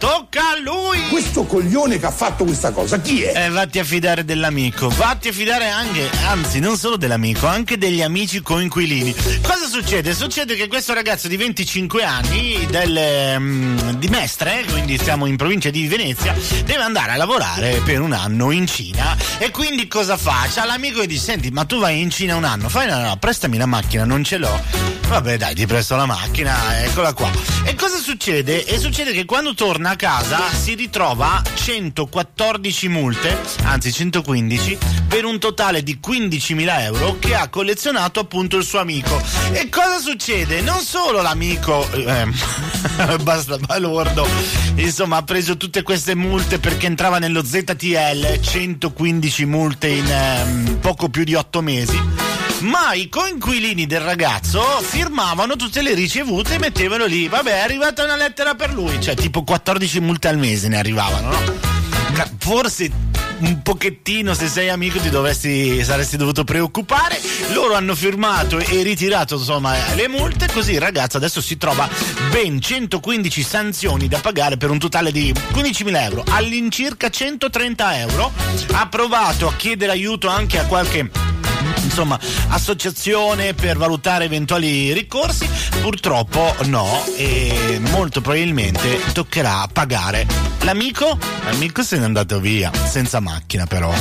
Tocca a lui! Questo coglione che ha fatto questa cosa, chi è? Eh, vatti a fidare dell'amico, vatti a fidare anche, anzi, non solo dell'amico, anche degli amici coinquilini. Cosa succede? Succede che questo ragazzo di 25 anni, del, um, di Mestre, quindi siamo in provincia di Venezia, deve andare a lavorare per un anno in Cina. E quindi cosa fa? C'ha l'amico che dice: Senti, ma tu vai in Cina un anno? Fai no, no, prestami la macchina, non ce l'ho. Vabbè, dai, ti presto la macchina, eccola qua. E cosa succede? E succede che quando torna a casa si ritrova 114 multe, anzi 115, per un totale di 15.000 euro che ha collezionato appunto il suo amico. E cosa succede? Non solo l'amico, eh, basta balordo, insomma ha preso tutte queste multe perché entrava nello ZTL, 115 multe in eh, poco più di 8 mesi ma i coinquilini del ragazzo firmavano tutte le ricevute e mettevano lì, vabbè è arrivata una lettera per lui, cioè tipo 14 multe al mese ne arrivavano, no? Forse un pochettino se sei amico ti dovresti saresti dovuto preoccupare. Loro hanno firmato e ritirato insomma le multe. Così il ragazzo adesso si trova ben 115 sanzioni da pagare per un totale di 15.000 euro. All'incirca 130 euro. Ha provato a chiedere aiuto anche a qualche insomma associazione per valutare eventuali ricorsi? Purtroppo no e molto probabilmente toccherà pagare. L'amico? L'amico se n'è andato via senza macchina però